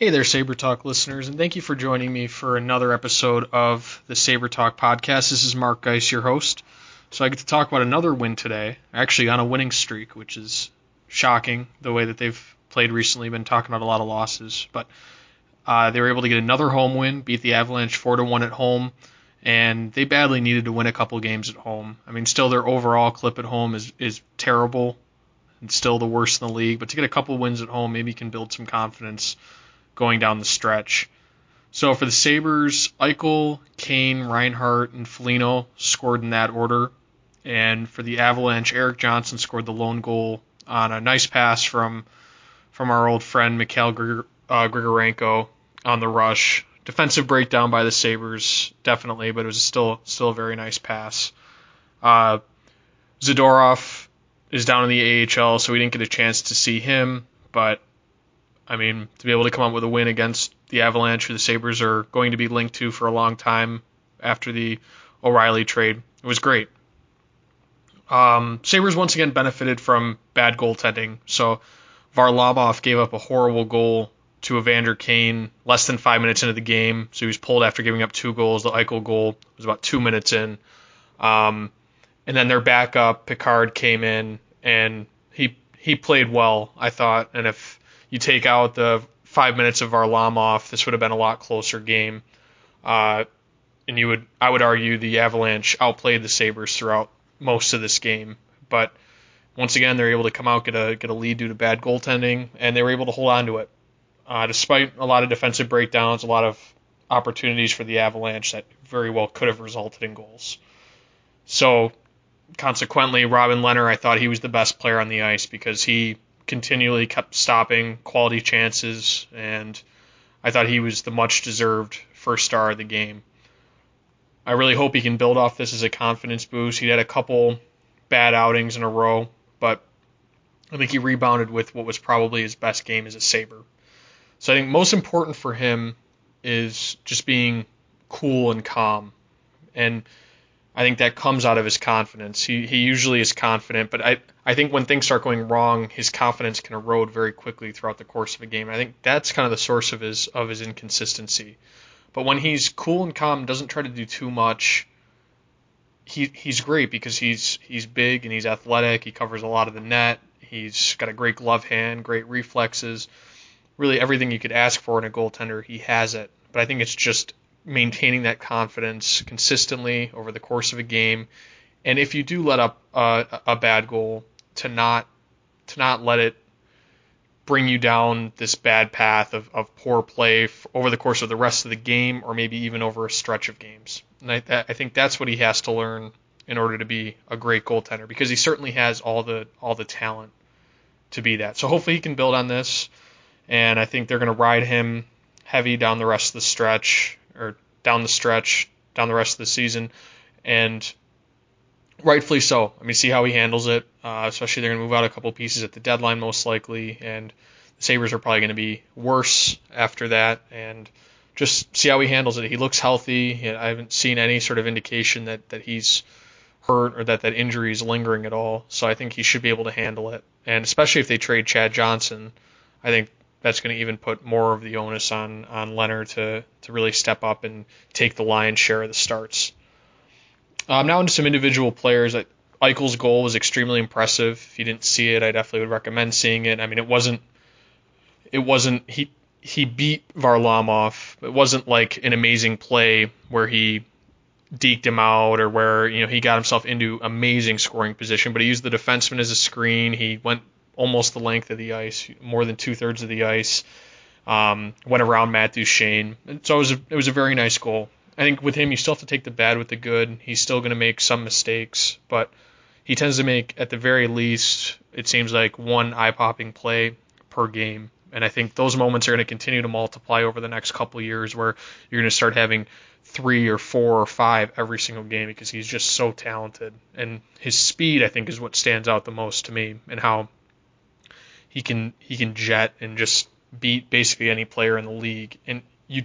Hey there, Saber Talk listeners, and thank you for joining me for another episode of the Saber Talk podcast. This is Mark Geis, your host. So I get to talk about another win today, actually on a winning streak, which is shocking the way that they've played recently. Been talking about a lot of losses, but uh, they were able to get another home win, beat the Avalanche four to one at home, and they badly needed to win a couple games at home. I mean, still their overall clip at home is is terrible, and still the worst in the league. But to get a couple wins at home, maybe you can build some confidence going down the stretch. So for the Sabres, Eichel, Kane, Reinhart, and Foligno scored in that order. And for the Avalanche, Erik Johnson scored the lone goal on a nice pass from from our old friend Mikhail Grigor, uh, Grigorenko on the rush. Defensive breakdown by the Sabres, definitely, but it was still still a very nice pass. Uh, Zadorov is down in the AHL, so we didn't get a chance to see him, but I mean, to be able to come up with a win against the Avalanche, who the Sabres are going to be linked to for a long time after the O'Reilly trade, it was great. Um, Sabres once again benefited from bad goaltending. So Varlamov gave up a horrible goal to Evander Kane less than five minutes into the game. So he was pulled after giving up two goals. The Eichel goal was about two minutes in. Um, and then their backup, Pickard, came in and he he played well, I thought. And if you take out the five minutes of Varlamov, this would have been a lot closer game. Uh, and you would, I would argue, the Avalanche outplayed the Sabres throughout most of this game. But once again, they're able to come out get a get a lead due to bad goaltending, and they were able to hold on to it, uh, despite a lot of defensive breakdowns, a lot of opportunities for the Avalanche that very well could have resulted in goals. So consequently, Robin Lehner, I thought he was the best player on the ice because he continually kept stopping quality chances, and I thought he was the much deserved first star of the game. I really hope he can build off this as a confidence boost. He had a couple bad outings in a row, but I think he rebounded with what was probably his best game as a Sabre. So I think most important for him is just being cool and calm. And I think that comes out of his confidence. He he usually is confident, but I I think when things start going wrong, his confidence can erode very quickly throughout the course of a game. I think that's kind of the source of his of his inconsistency. But when he's cool and calm, doesn't try to do too much, he he's great because he's he's big and he's athletic. He covers a lot of the net. He's got a great glove hand, great reflexes. Really everything you could ask for in a goaltender, he has it. But I think it's just maintaining that confidence consistently over the course of a game. And if you do let up a, a bad goal, to not to not let it bring you down this bad path of, of poor play f- over the course of the rest of the game, or maybe even over a stretch of games. And I, I think that's what he has to learn in order to be a great goaltender, because he certainly has all the all the talent to be that. So hopefully he can build on this, and I think they're going to ride him heavy down the rest of the stretch or down the stretch, down the rest of the season, and rightfully so. I mean, see how he handles it. Uh, especially they're going to move out a couple pieces at the deadline most likely, and the Sabres are probably going to be worse after that. And just see how he handles it. He looks healthy. I haven't seen any sort of indication that that he's hurt or that that injury is lingering at all. So I think he should be able to handle it. And especially if they trade Chad Johnson, I think that's going to even put more of the onus on on Lehner to to really step up and take the lion's share of the starts. Um, now into some individual players. Eichel's goal was extremely impressive. If you didn't see it, I definitely would recommend seeing it. I mean, it wasn't it wasn't he he beat Varlamov. It wasn't like an amazing play where he deked him out or where you know he got himself into amazing scoring position, but he used the defenseman as a screen. He went almost the length of the ice, more than two thirds of the ice. Um, went around Matt and so it was a, it was a very nice goal. I think with him, you still have to take the bad with the good. He's still going to make some mistakes, but he tends to make, at the very least, it seems like one eye popping play per game. And I think those moments are going to continue to multiply over the next couple years where you're going to start having three or four or five every single game because he's just so talented. And his speed, I think, is what stands out the most to me and how he can he can jet and just beat basically any player in the league. And you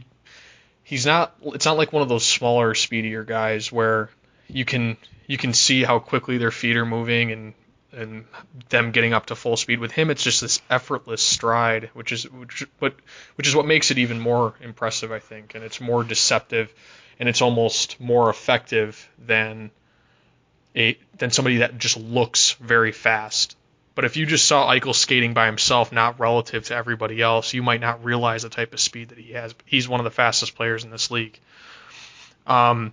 he's not it's not like one of those smaller speedier guys where you can you can see how quickly their feet are moving and and them getting up to full speed. With him, it's just this effortless stride, which is which, what which is what makes it even more impressive, I think, and it's more deceptive, and it's almost more effective than a than somebody that just looks very fast. But if you just saw Eichel skating by himself, not relative to everybody else, you might not realize the type of speed that he has. He's one of the fastest players in this league. Um,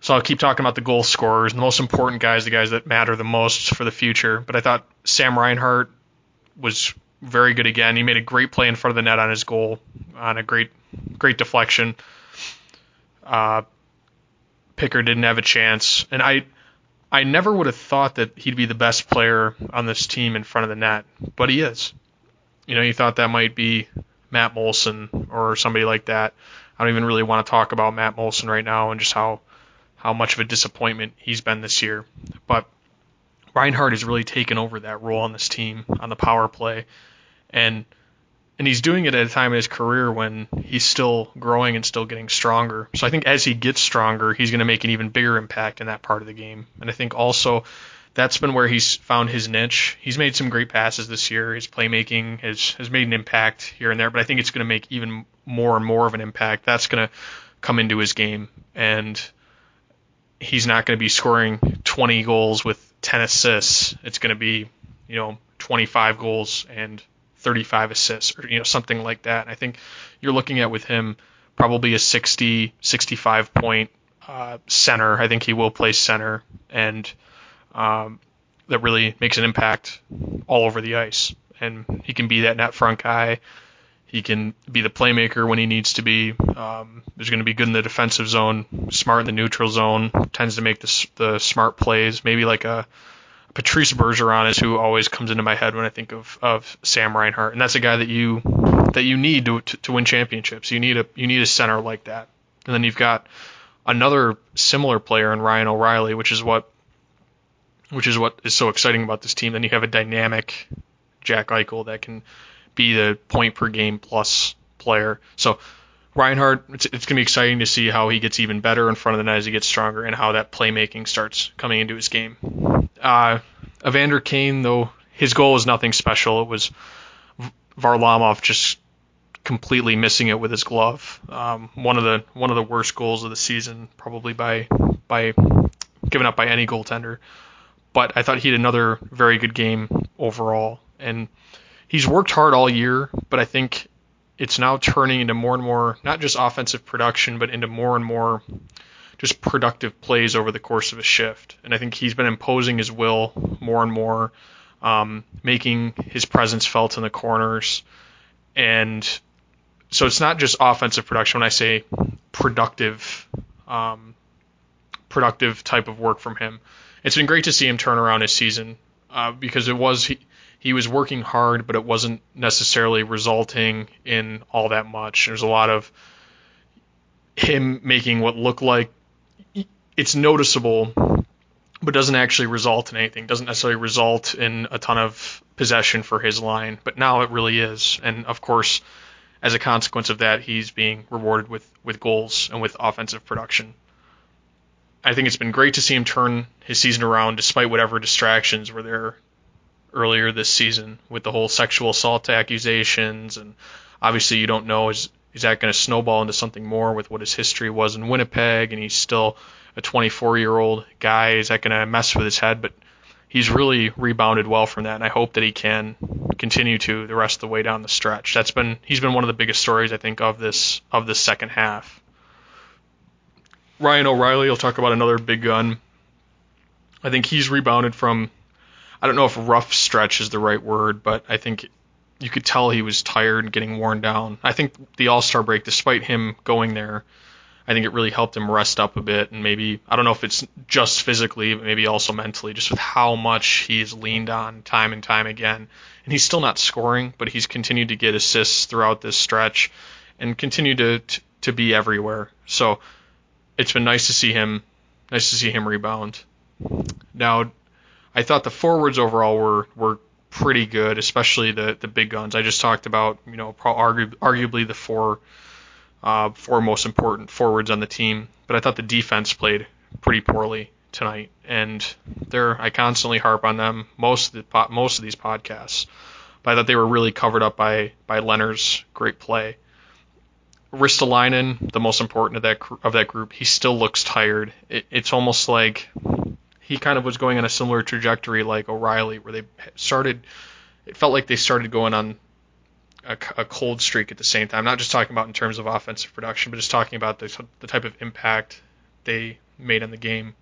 so I'll keep talking about the goal scorers. The most important guys, the guys that matter the most for the future. But I thought Sam Reinhart was very good again. He made a great play in front of the net on his goal on a great, great deflection. Uh, Pickard didn't have a chance, and I, I never would have thought that he'd be the best player on this team in front of the net, but he is. You know, you thought that might be Matt Moulson or somebody like that. I don't even really want to talk about Matt Moulson right now and just how how much of a disappointment he's been this year. But Reinhart has really taken over that role on this team on the power play, and and he's doing it at a time in his career when he's still growing and still getting stronger. So I think as he gets stronger, he's going to make an even bigger impact in that part of the game. And I think also that's been where he's found his niche. He's made some great passes this year. His playmaking has has made an impact here and there, but I think it's going to make even more and more of an impact. That's going to come into his game and he's not going to be scoring 20 goals with 10 assists. It's going to be, you know, 25 goals and 35 assists or you know something like that. And I think you're looking at with him probably a 60 65 point uh, center. I think he will play center and um, that really makes an impact all over the ice. And he can be that net front guy. He can be the playmaker when he needs to be. Um, he's going to be good in the defensive zone, smart in the neutral zone, tends to make the, the smart plays. Maybe like a Patrice Bergeron is who always comes into my head when I think of, of Sam Reinhart, and that's a guy that you that you need to, to, to win championships. You need a you need a center like that, and then you've got another similar player in Ryan O'Reilly, which is what which is what is so exciting about this team. Then you have a dynamic Jack Eichel that can be the point per game plus player. So Reinhart, it's, it's going to be exciting to see how he gets even better in front of the net as he gets stronger and how that playmaking starts coming into his game. Uh, Evander Kane, though, his goal was nothing special. It was Varlamov just completely missing it with his glove. Um, one of the one of the worst goals of the season, probably by by given up by any goaltender. But I thought he had another very good game overall, and he's worked hard all year, but I think it's now turning into more and more not just offensive production, but into more and more just productive plays over the course of a shift. And I think he's been imposing his will more and more, um, making his presence felt in the corners. And so it's not just offensive production when I say productive, um, productive type of work from him. It's been great to see him turn around his season uh, because it was he, he was working hard, but it wasn't necessarily resulting in all that much. There's a lot of him making what looked like it's noticeable, but doesn't actually result in anything. Doesn't necessarily result in a ton of possession for his line, but now it really is. And of course, as a consequence of that, he's being rewarded with with goals and with offensive production. I think it's been great to see him turn his season around despite whatever distractions were there earlier this season with the whole sexual assault accusations, and obviously you don't know is is that going to snowball into something more with what his history was in Winnipeg, and he's still a 24 year old guy. Is that going to mess with his head? But he's really rebounded well from that, and I hope that he can continue to the rest of the way down the stretch. That's been he's been one of the biggest stories I think of this of this second half. Ryan O'Reilly, will talk about another big gun. I think he's rebounded from I don't know if rough stretch is the right word, but I think you could tell he was tired and getting worn down. I think the All Star break, despite him going there, I think it really helped him rest up a bit and maybe I don't know if it's just physically, but maybe also mentally, just with how much he's leaned on time and time again. And he's still not scoring, but he's continued to get assists throughout this stretch and continue to to, be everywhere. So it's been nice to see him nice to see him rebound. Now I thought the forwards overall were were pretty good, especially the the big guns. I just talked about you know argu- arguably the four uh, four most important forwards on the team, but I thought the defense played pretty poorly. tonight, and they're I constantly harp on them most of the most of these podcasts. But I thought they were really covered up by by Lehner's great play. Ristolainen, the most important of that of that group, he still looks tired. It, it's almost like he kind of was going on a similar trajectory like O'Reilly, where they started. It felt like they started going on a, a, cold streak at the same time. Not just talking about in terms of offensive production, but just talking about the, the type of impact they made on the game.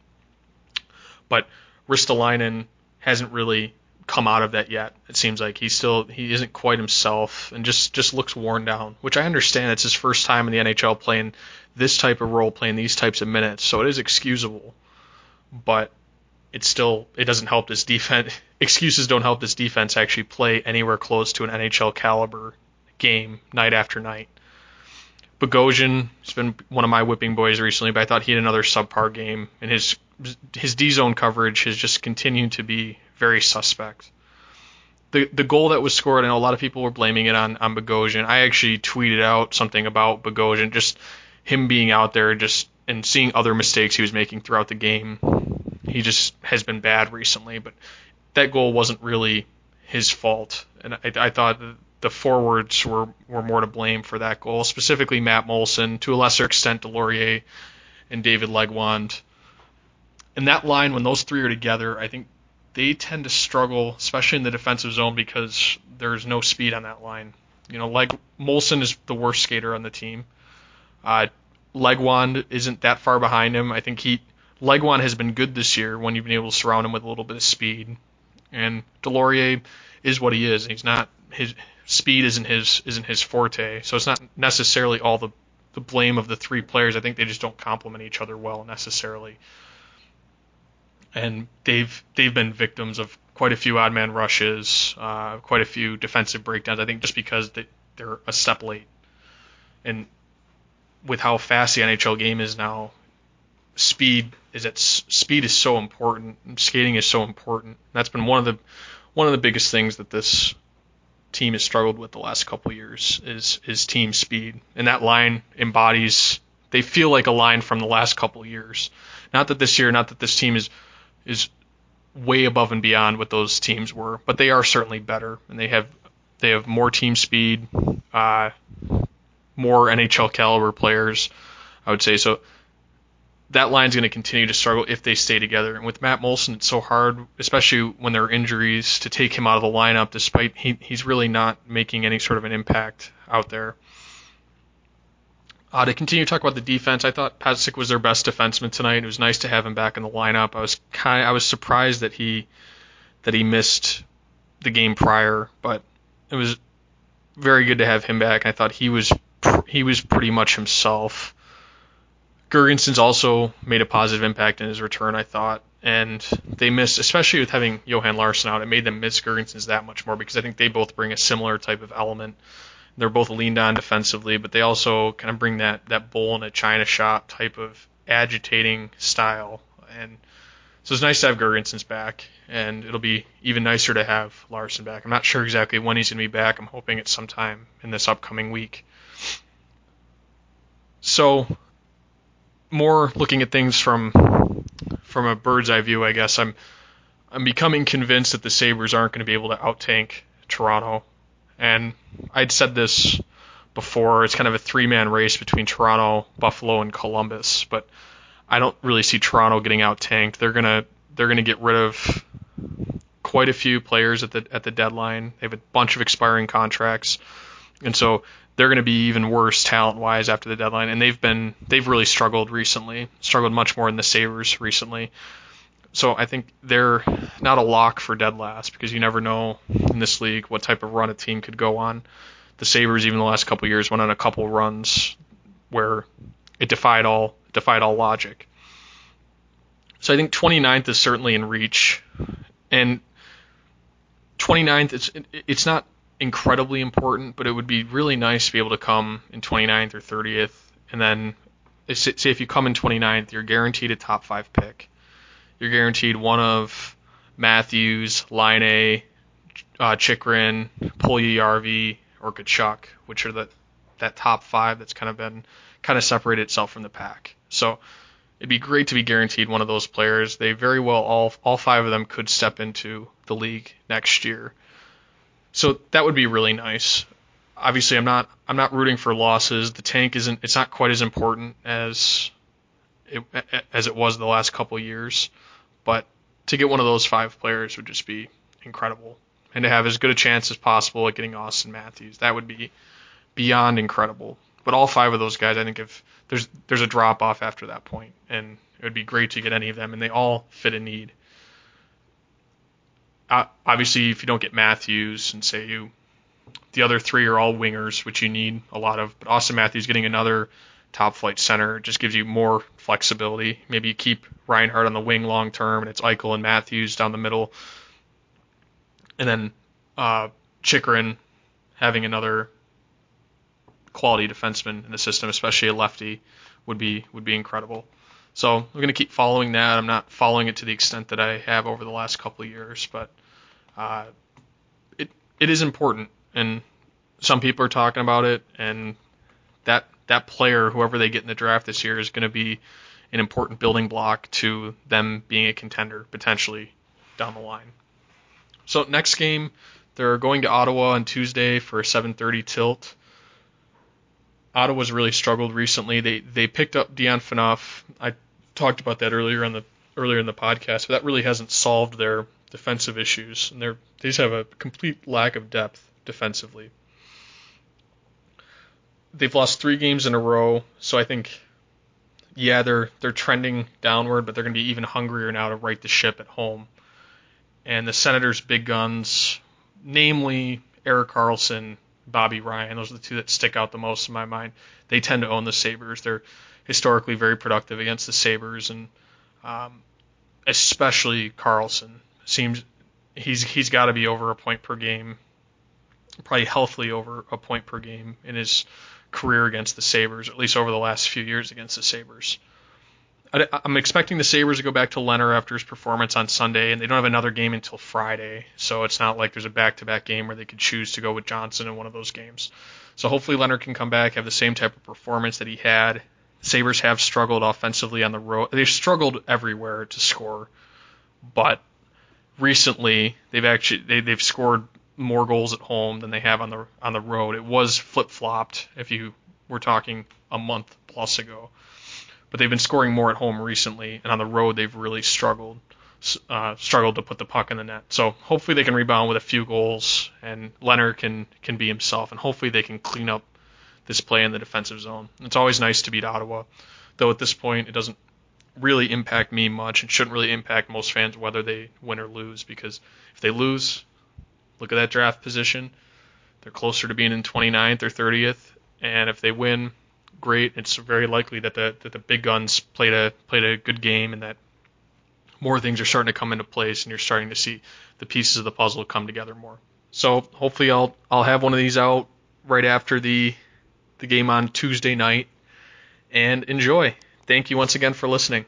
But Ristolainen hasn't really come out of that yet. It seems like he's still he isn't quite himself and just just looks worn down. Which I understand. It's his first time in the NHL playing this type of role, playing these types of minutes, so it is excusable. But it still it doesn't help this defense. Excuses don't help this defense actually play anywhere close to an NHL caliber game night after night. Bogosian has been one of my whipping boys recently, but I thought he had another subpar game, and his his D zone coverage has just continued to be very suspect. The the goal that was scored, I know a lot of people were blaming it on on Bogosian. I actually tweeted out something about Bogosian, just him being out there, just and seeing other mistakes he was making throughout the game he just has been bad recently, but that goal wasn't really his fault. And I, I thought the forwards were, were more to blame for that goal, specifically Matt Moulson, to a lesser extent Deslauriers and David Legwand. And that line, when those three are together, I think they tend to struggle, especially in the defensive zone, because there's no speed on that line. You know, like Moulson is the worst skater on the team. Uh, Legwand isn't that far behind him. I think he Legwand has been good this year when you've been able to surround him with a little bit of speed. And Deslauriers is what he is. He's not his speed isn't his isn't his forte. So it's not necessarily all the the blame of the three players. I think they just don't complement each other well necessarily. And they've they've been victims of quite a few odd man rushes, uh, quite a few defensive breakdowns. I think just because they, they're a step late, and with how fast the NHL game is now, speed is that speed is so important. Skating is so important. That's been one of the one of the biggest things that this team has struggled with the last couple years is is team speed, and that line embodies. They feel like a line from the last couple years. Not that this year, not that this team is is way above and beyond what those teams were, but they are certainly better, and they have they have more team speed, uh, more NHL caliber players. I would say so that line's going to continue to struggle if they stay together. And with Matt Moulson, it's so hard, especially when there are injuries, to take him out of the lineup, despite he, he's really not making any sort of an impact out there. Uh, to continue to talk about the defense, I thought Patrick was their best defenseman tonight. It was nice to have him back in the lineup. I was kind, I was surprised that he that he missed the game prior, but it was very good to have him back. I thought he was he was pretty much himself. Girgensons also made a positive impact in his return, I thought. And they missed, especially with having Johan Larsson out, it made them miss Girgensons that much more because I think they both bring a similar type of element. They're both leaned on defensively, but they also kind of bring that, that bull in a china shop type of agitating style. And so it's nice to have Girgensons back, and it'll be even nicer to have Larsson back. I'm not sure exactly when he's going to be back. I'm hoping it's sometime in this upcoming week. So more looking at things from from a bird's eye view, I guess I'm I'm becoming convinced that the Sabres aren't going to be able to outtank Toronto. And I'd said this before, it's kind of a three-man race between Toronto, Buffalo, and Columbus, but I don't really see Toronto getting out-tanked. They're gonna they're gonna get rid of quite a few players at the at the deadline. They have a bunch of expiring contracts, and so they're going to be even worse talent wise after the deadline, and they've been they've really struggled recently, struggled much more than the Sabres recently. So I think they're not a lock for dead last because you never know in this league what type of run a team could go on. The Sabres, even the last couple years, went on a couple runs where it defied all defied all logic. So I think 29th is certainly in reach, and 29th it's it's not incredibly important, but it would be really nice to be able to come in 29th or 30th, and then say if you come in 29th, you're guaranteed a top five pick. You're guaranteed one of Matthews, Laine, uh, Chychrun, Puljujarvi, or Tkachuk, which are the that top five that's kind of been kind of separated itself from the pack. So it'd be great to be guaranteed one of those players. They very well all all five of them could step into the league next year. So that would be really nice. Obviously, I'm not I'm not rooting for losses. The tank isn't it's not quite as important as it, as it was the last couple years, but to get one of those five players would just be incredible, and to have as good a chance as possible at getting Auston Matthews, that would be beyond incredible. But all five of those guys, I think, if there's there's a drop off after that point, and it would be great to get any of them, and they all fit a need. Uh, obviously, if you don't get Matthews, and say you, the other three are all wingers, which you need a lot of, but Auston Matthews getting another top flight center just gives you more flexibility. Maybe you keep Reinhart on the wing long term, and it's Eichel and Matthews down the middle, and then uh, Chychrun having another quality defenseman in the system, especially a lefty, would be would be incredible. So I'm going to keep following that. I'm not following it to the extent that I have over the last couple of years, but uh, it it is important, and some people are talking about it, and that that player, whoever they get in the draft this year, is going to be an important building block to them being a contender potentially down the line. So next game, they're going to Ottawa on Tuesday for a 7:30 tilt. Ottawa's really struggled recently. They they picked up Dion Phaneuf. I talked about that earlier in the earlier in the podcast, but that really hasn't solved their defensive issues, and they're they just have a complete lack of depth defensively. They've lost three games in a row, so I think yeah they're they're trending downward, but they're going to be even hungrier now to right the ship at home. And the Senators' big guns, namely Erik Karlsson, Bobby Ryan. Those are the two that stick out the most in my mind. They tend to own the Sabres. They're historically very productive against the Sabres, and um, especially Karlsson seems he's he's got to be over a point per game, probably healthily over a point per game in his career against the Sabres, at least over the last few years against the Sabres. I'm expecting the Sabres to go back to Lehner after his performance on Sunday, and they don't have another game until Friday, so it's not like there's a back-to-back game where they could choose to go with Johnson in one of those games. So hopefully Lehner can come back, have the same type of performance that he had. Sabres have struggled offensively on the road. They've struggled everywhere to score, but recently they've actually they, they've scored more goals at home than they have on the on the road. It was flip-flopped if you were talking a month plus ago but they've been scoring more at home recently, and on the road they've really struggled uh, struggled to put the puck in the net. So hopefully they can rebound with a few goals, and Lehner can can be himself, and hopefully they can clean up this play in the defensive zone. It's always nice to beat Ottawa, though at this point it doesn't really impact me much. It shouldn't really impact most fans whether they win or lose, because if they lose, look at that draft position. They're closer to being in 29th or 30th, and if they win, great. It's very likely that the that the big guns played a played a good game and that more things are starting to come into place and you're starting to see the pieces of the puzzle come together more. So hopefully I'll I'll have one of these out right after the the game on Tuesday night and enjoy. Thank you once again for listening.